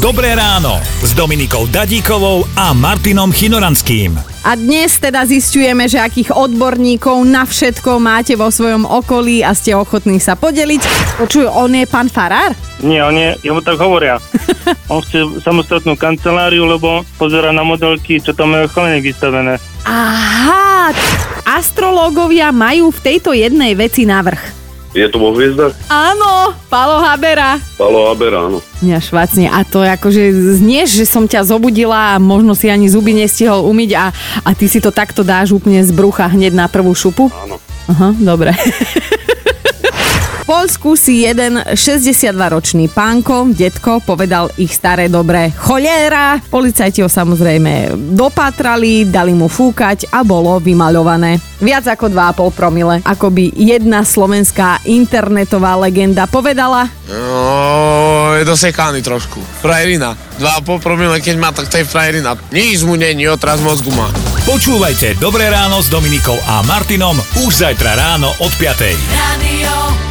Dobré ráno s Dominikou Dadíkovou a Martinom Chinoranským. A dnes teda zistujeme, že akých odborníkov na všetko máte vo svojom okolí a ste ochotní sa podeliť. Počuj, on je pán Farár? Nie, on je, jemu tak hovoria. on chce samostatnú kanceláriu, lebo pozera na modelky, čo tam majú chalene vystavené. Aha, astrológovia majú v tejto jednej veci navrh. Je to vo hviezdach? Áno, Palo Habera. Palo Habera, áno. Mňa švacne. A to akože znieš, že som ťa zobudila a možno si ani zuby nestihol umyť a, a ty si to takto dáš úplne z brucha hneď na prvú šupu? Áno. Aha, dobre. Polsku si jeden 62-ročný pánko, detko, povedal ich staré dobré cholera. Policajti ho samozrejme dopatrali, dali mu fúkať a bolo vymaľované. Viac ako 2,5 promile. Ako by jedna slovenská internetová legenda povedala. No, je dosekaný trošku. Frajerina. 2,5 promile, keď má, tak to je frajerina. Nič mu není, otraz mozgu má. Počúvajte Dobré ráno s Dominikou a Martinom už zajtra ráno od 5. Radio.